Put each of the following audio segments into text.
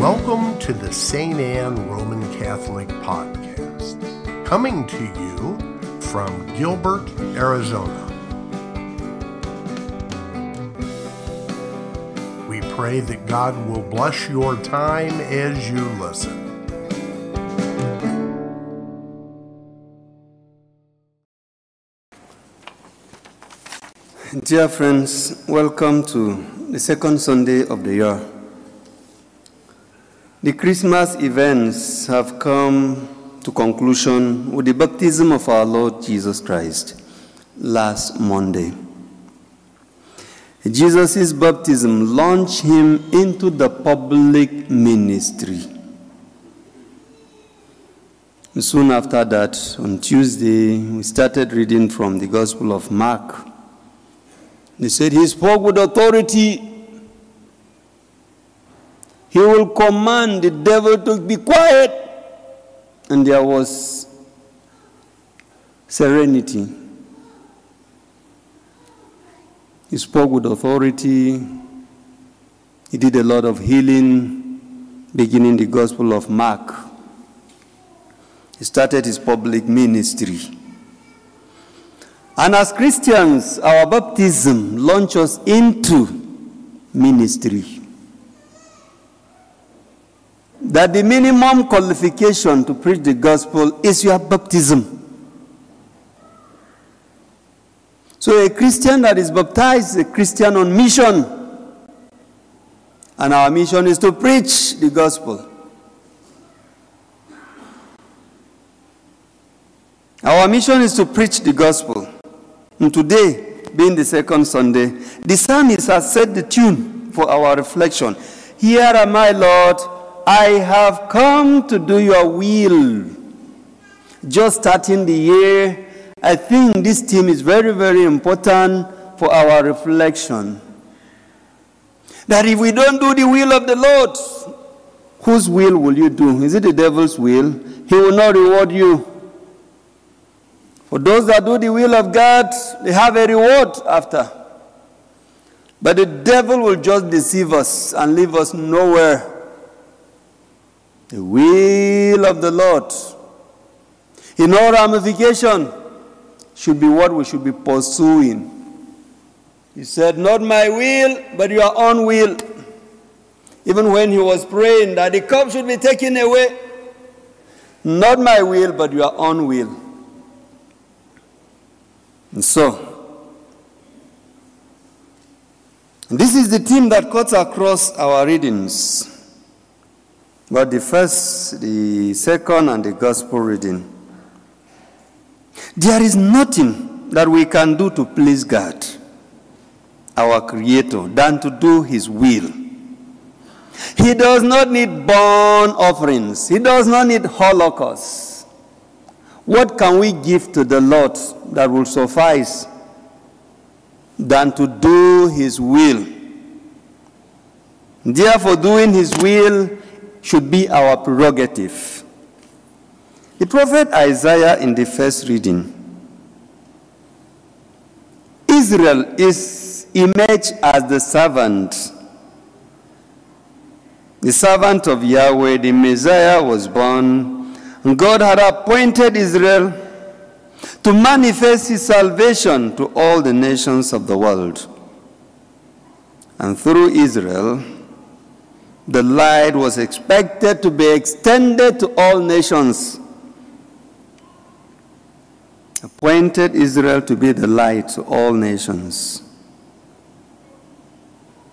Welcome to the St. Anne Roman Catholic Podcast, coming to you from Gilbert, Arizona. We pray that God will bless your time as you listen. Dear friends, welcome to the second Sunday of the year. The Christmas events have come to conclusion with the baptism of our Lord Jesus Christ last Monday. Jesus' baptism launched him into the public ministry. Soon after that, on Tuesday, we started reading from the Gospel of Mark. They said he spoke with authority. He will command the devil to be quiet. And there was serenity. He spoke with authority. He did a lot of healing, beginning the Gospel of Mark. He started his public ministry. And as Christians, our baptism launches us into ministry. That the minimum qualification to preach the gospel is your baptism. So a Christian that is baptized is a Christian on mission. And our mission is to preach the gospel. Our mission is to preach the gospel. And today, being the second Sunday, the psalmist has set the tune for our reflection. Here am I, Lord, I have come to do your will. Just starting the year, I think this theme is very, very important for our reflection. That if we don't do the will of the Lord, whose will will you do? Is it the devil's will? He will not reward you. For those that do the will of God, they have a reward after. But the devil will just deceive us and leave us nowhere. The will of the Lord, in all ramification, should be what we should be pursuing. He said, Not my will, but your own will. Even when he was praying that the cup should be taken away, not my will, but your own will. And so, this is the theme that cuts across our readings. But the first, the second, and the gospel reading. There is nothing that we can do to please God, our Creator, than to do His will. He does not need burnt offerings, He does not need holocausts. What can we give to the Lord that will suffice than to do His will? Therefore, doing His will should be our prerogative. The prophet Isaiah in the first reading Israel is imaged as the servant. The servant of Yahweh, the Messiah, was born. And God had appointed Israel to manifest his salvation to all the nations of the world. And through Israel, the light was expected to be extended to all nations. Appointed Israel to be the light to all nations.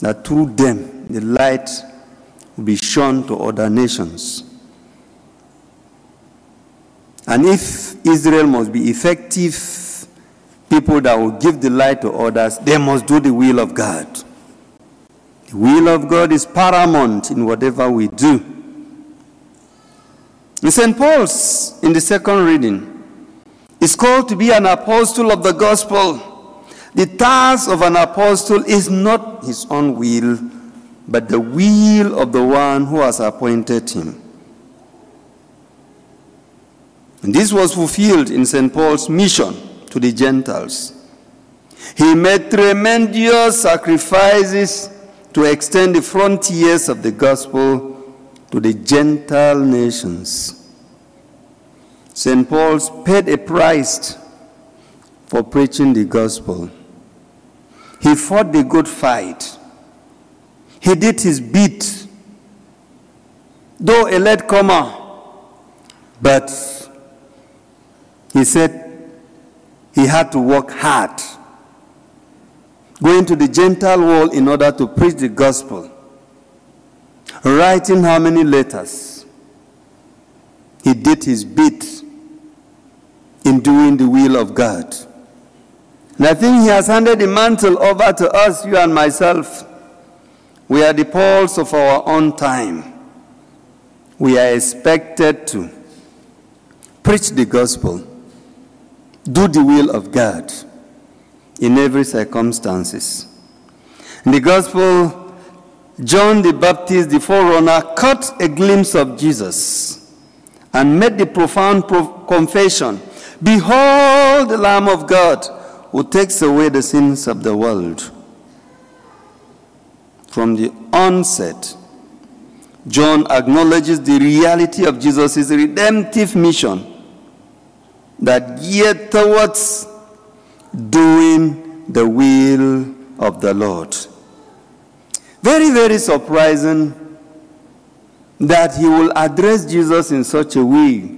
That through them the light will be shown to other nations. And if Israel must be effective people that will give the light to others, they must do the will of God. The will of God is paramount in whatever we do. In St. Paul's, in the second reading, is called to be an apostle of the gospel. The task of an apostle is not his own will, but the will of the one who has appointed him. And this was fulfilled in St. Paul's mission to the Gentiles. He made tremendous sacrifices to extend the frontiers of the gospel to the Gentile nations. St. Paul paid a price for preaching the gospel. He fought the good fight. He did his bit. Though a late comer, but he said he had to work hard, going to the Gentile world in order to preach the gospel, writing how many letters. He did his bit in doing the will of God. And I think he has handed the mantle over to us, you and myself. We are the Pauls of our own time. We are expected to preach the gospel, do the will of God in every circumstances. In the gospel, John the Baptist, the forerunner, caught a glimpse of Jesus and made the profound confession, Behold the Lamb of God who takes away the sins of the world. From the onset, John acknowledges the reality of Jesus' redemptive mission that geared towards doing the will of the Lord. Very, very surprising that he will address Jesus in such a way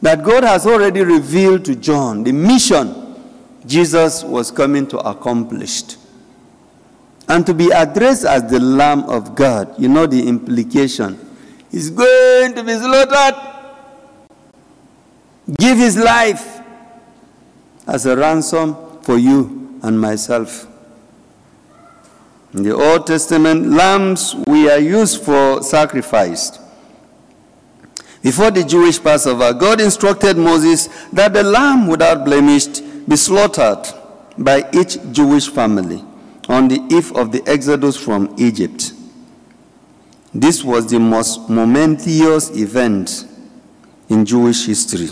that God has already revealed to John the mission Jesus was coming to accomplish. And to be addressed as the Lamb of God, you know the implication. He's going to be slaughtered, give his life as a ransom for you and myself. In the Old Testament, lambs were used for sacrifice. Before the Jewish Passover, God instructed Moses that the lamb without blemish be slaughtered by each Jewish family on the eve of the exodus from Egypt. This was the most momentous event in Jewish history.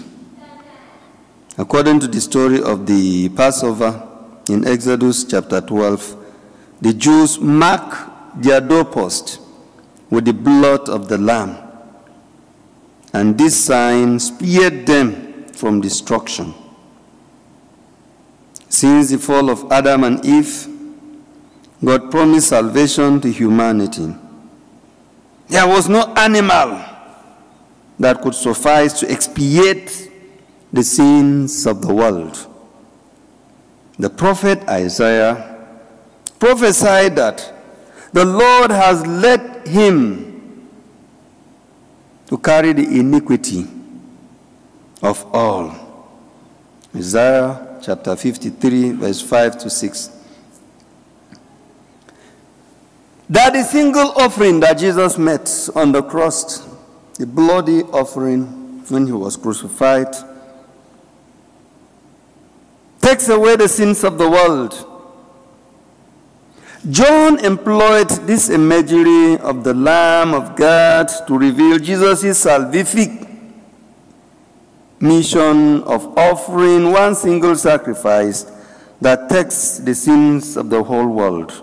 According to the story of the Passover in Exodus chapter 12, the Jews mark their doorpost with the blood of the Lamb, and this sign spared them from destruction. Since the fall of Adam and Eve, God promised salvation to humanity. There was no animal that could suffice to expiate the sins of the world. The prophet Isaiah prophesied that the Lord has led him to carry the iniquity of all. Isaiah chapter 53, verse 5 to 6. That the single offering that Jesus met on the cross, the bloody offering when he was crucified, takes away the sins of the world. John employed this imagery of the Lamb of God to reveal Jesus' salvific mission of offering one single sacrifice that takes the sins of the whole world.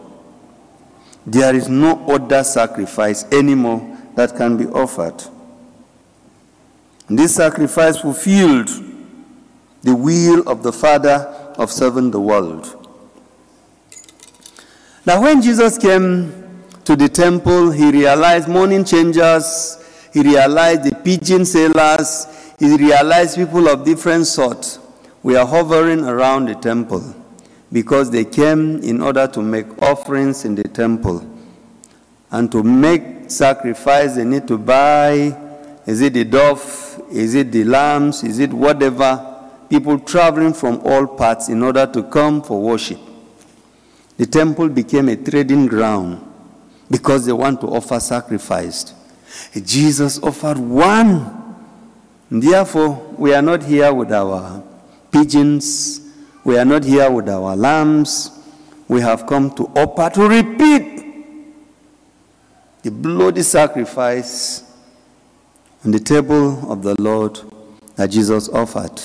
There is no other sacrifice anymore that can be offered. This sacrifice fulfilled the will of the Father of serving the world. Now, when Jesus came to the temple, he realized morning changers, he realized the pigeon sellers, he realized people of different sorts were hovering around the temple because they came in order to make offerings in the temple. And to make sacrifice, they need to buy is it the dove? Is it the lambs? Is it whatever? People traveling from all parts in order to come for worship. The temple became a trading ground because they want to offer sacrifice. Jesus offered one Therefore, we are not here with our pigeons, we are not here with our lambs. We have come to offer to repeat the bloody sacrifice on the table of the Lord that Jesus offered.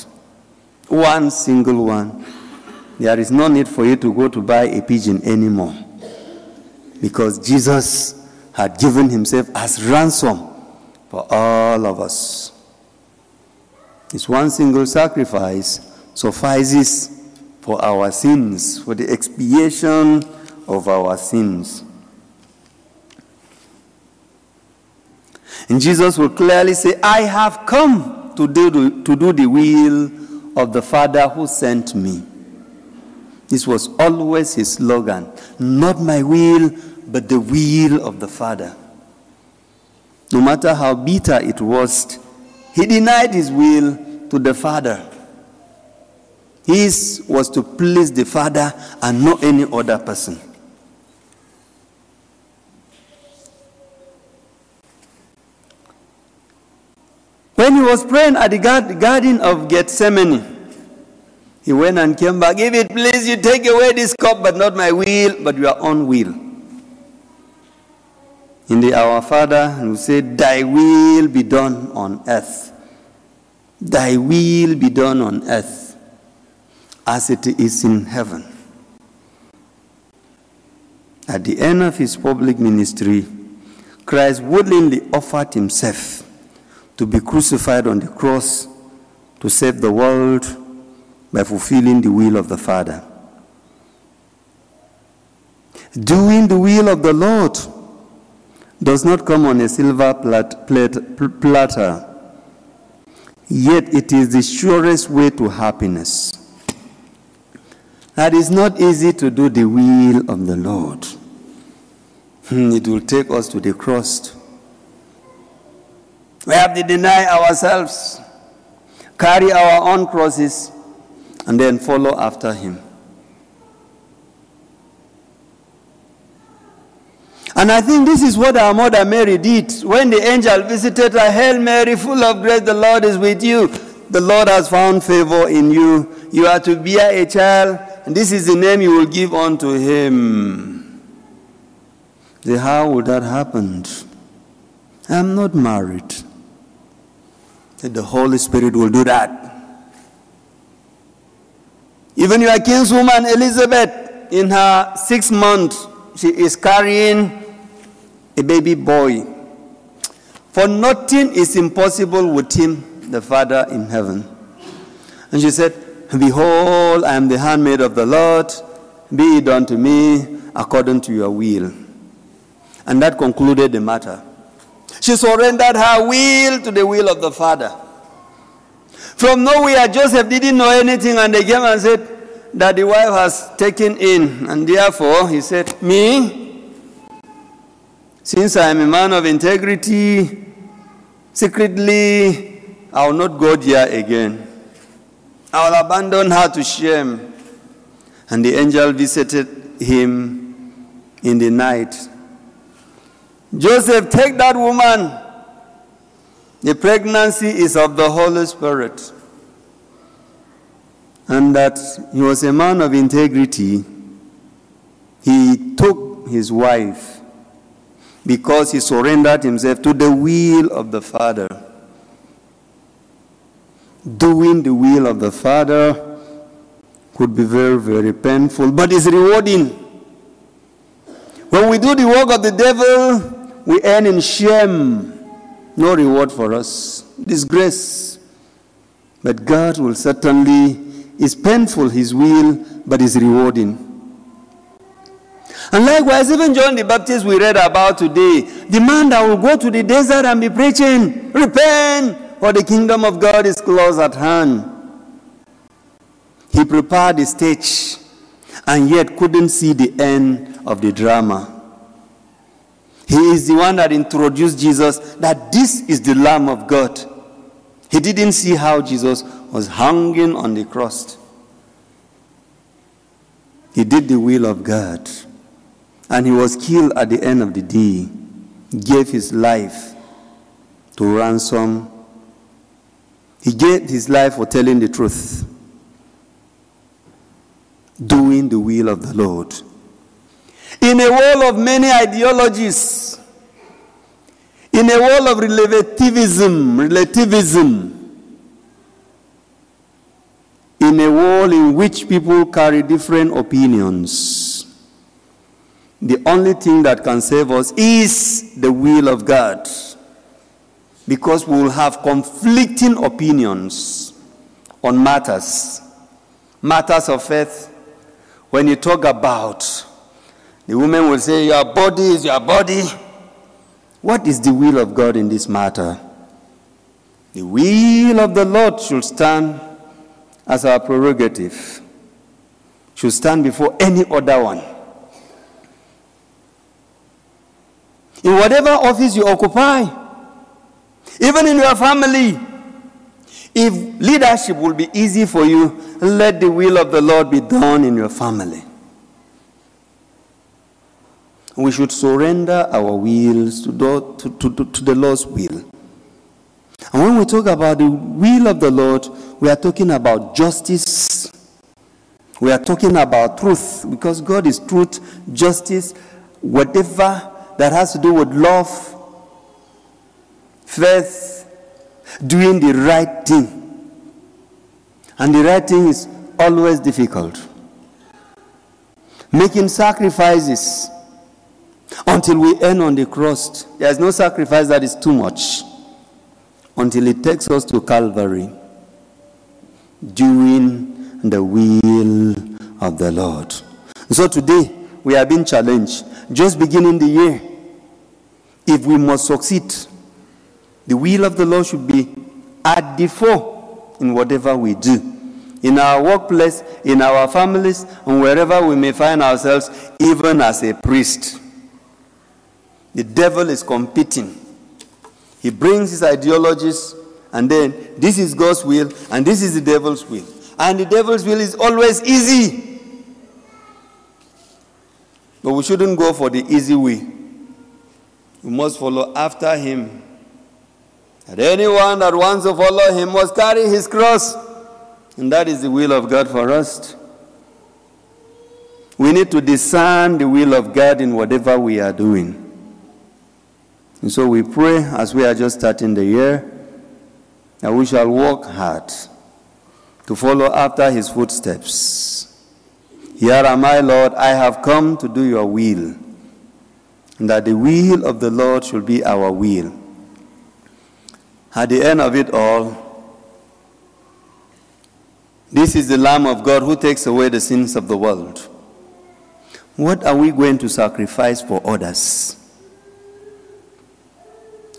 One single one. There is no need for you to go to buy a pigeon anymore because Jesus had given himself as ransom for all of us. His one single sacrifice suffices for our sins, for the expiation of our sins. And Jesus will clearly say, I have come to do, to do the will of the Father who sent me. This was always his slogan not my will, but the will of the Father. No matter how bitter it was, he denied his will to the Father. His was to please the Father and not any other person. When he was praying at the Garden of Gethsemane, he went and came back. If it please you, take away this cup, but not my will, but your own will. In the Our Father, and we say, Thy will be done on earth. Thy will be done on earth as it is in heaven. At the end of his public ministry, Christ willingly offered himself to be crucified on the cross to save the world by fulfilling the will of the Father. Doing the will of the Lord does not come on a silver plat- plat- platter, yet it is the surest way to happiness. That is not easy to do the will of the Lord. Hmm, it will take us to the cross. We have to deny ourselves, carry our own crosses, and then follow after him. And I think this is what our mother Mary did when the angel visited her. Hail Mary, full of grace, the Lord is with you. The Lord has found favor in you. You are to bear a child, and this is the name you will give unto him. Say, how would that happen? I'm not married. The Holy Spirit will do that. Even your kinswoman Elizabeth, in her six months, she is carrying a baby boy. For nothing is impossible with him, the Father in heaven. And she said, Behold, I am the handmaid of the Lord. Be it done to me according to your will. And that concluded the matter. She surrendered her will to the will of the Father. From nowhere, Joseph didn't know anything, and they came and said that the wife has taken in. And therefore, he said, Me, since I am a man of integrity, secretly, I will not go there again. I will abandon her to shame. And the angel visited him in the night. Joseph, take that woman the pregnancy is of the Holy Spirit. And that he was a man of integrity. He took his wife because he surrendered himself to the will of the Father. Doing the will of the Father could be very, very painful, but it's rewarding. When we do the work of the devil, we end in shame no reward for us, disgrace. But God will certainly, is painful, His will, but is rewarding. And likewise, even John the Baptist we read about today, the man that will go to the desert and be preaching, repent, for the kingdom of God is close at hand. He prepared the stage and yet couldn't see the end of the drama. He is the one that introduced Jesus that this is the Lamb of God. He didn't see how Jesus was hanging on the cross. He did the will of God. And he was killed at the end of the day. Gave his life to ransom. He gave his life for telling the truth. Doing the will of the Lord. In a world of many ideologies, in a world of relativism, relativism, in a world in which people carry different opinions, the only thing that can save us is the will of God. Because we will have conflicting opinions on matters, matters of faith. When you talk about, the woman will say, Your body is your body. What is the will of God in this matter? The will of the Lord should stand as our prerogative, should stand before any other one. In whatever office you occupy, even in your family, if leadership will be easy for you, let the will of the Lord be done in your family. We should surrender our wills to the, to, to, to the Lord's will. And when we talk about the will of the Lord, we are talking about justice. We are talking about truth because God is truth, justice, whatever that has to do with love, faith, doing the right thing. And the right thing is always difficult. Making sacrifices until we end on the cross. There's no sacrifice that is too much until it takes us to Calvary, doing the will of the Lord. So today, we are being challenged, just beginning the year. If we must succeed, the will of the Lord should be at the fore in whatever we do. In our workplace, in our families, and wherever we may find ourselves, even as a priest. The devil is competing he brings his ideologies, and then this is God's will, and this is the devil's will. And the devil's will is always easy. But we shouldn't go for the easy way. We must follow after him. And anyone that wants to follow him must carry his cross. And that is the will of God for us. We need to discern the will of God in whatever we are doing. And so we pray as we are just starting the year that we shall work hard to follow after his footsteps. Here am I, Lord, I have come to do your will, and that the will of the Lord should be our will. At the end of it all, this is the Lamb of God who takes away the sins of the world. What are we going to sacrifice for others?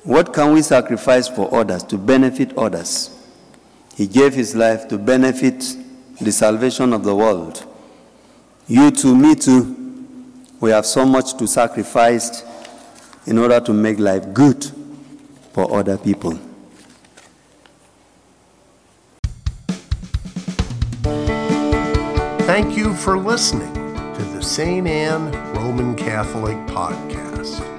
What can we sacrifice for others to benefit others? He gave his life to benefit the salvation of the world. You too, me too, we have so much to sacrifice in order to make life good for other people. Thank you for listening to the St. Anne Roman Catholic Podcast.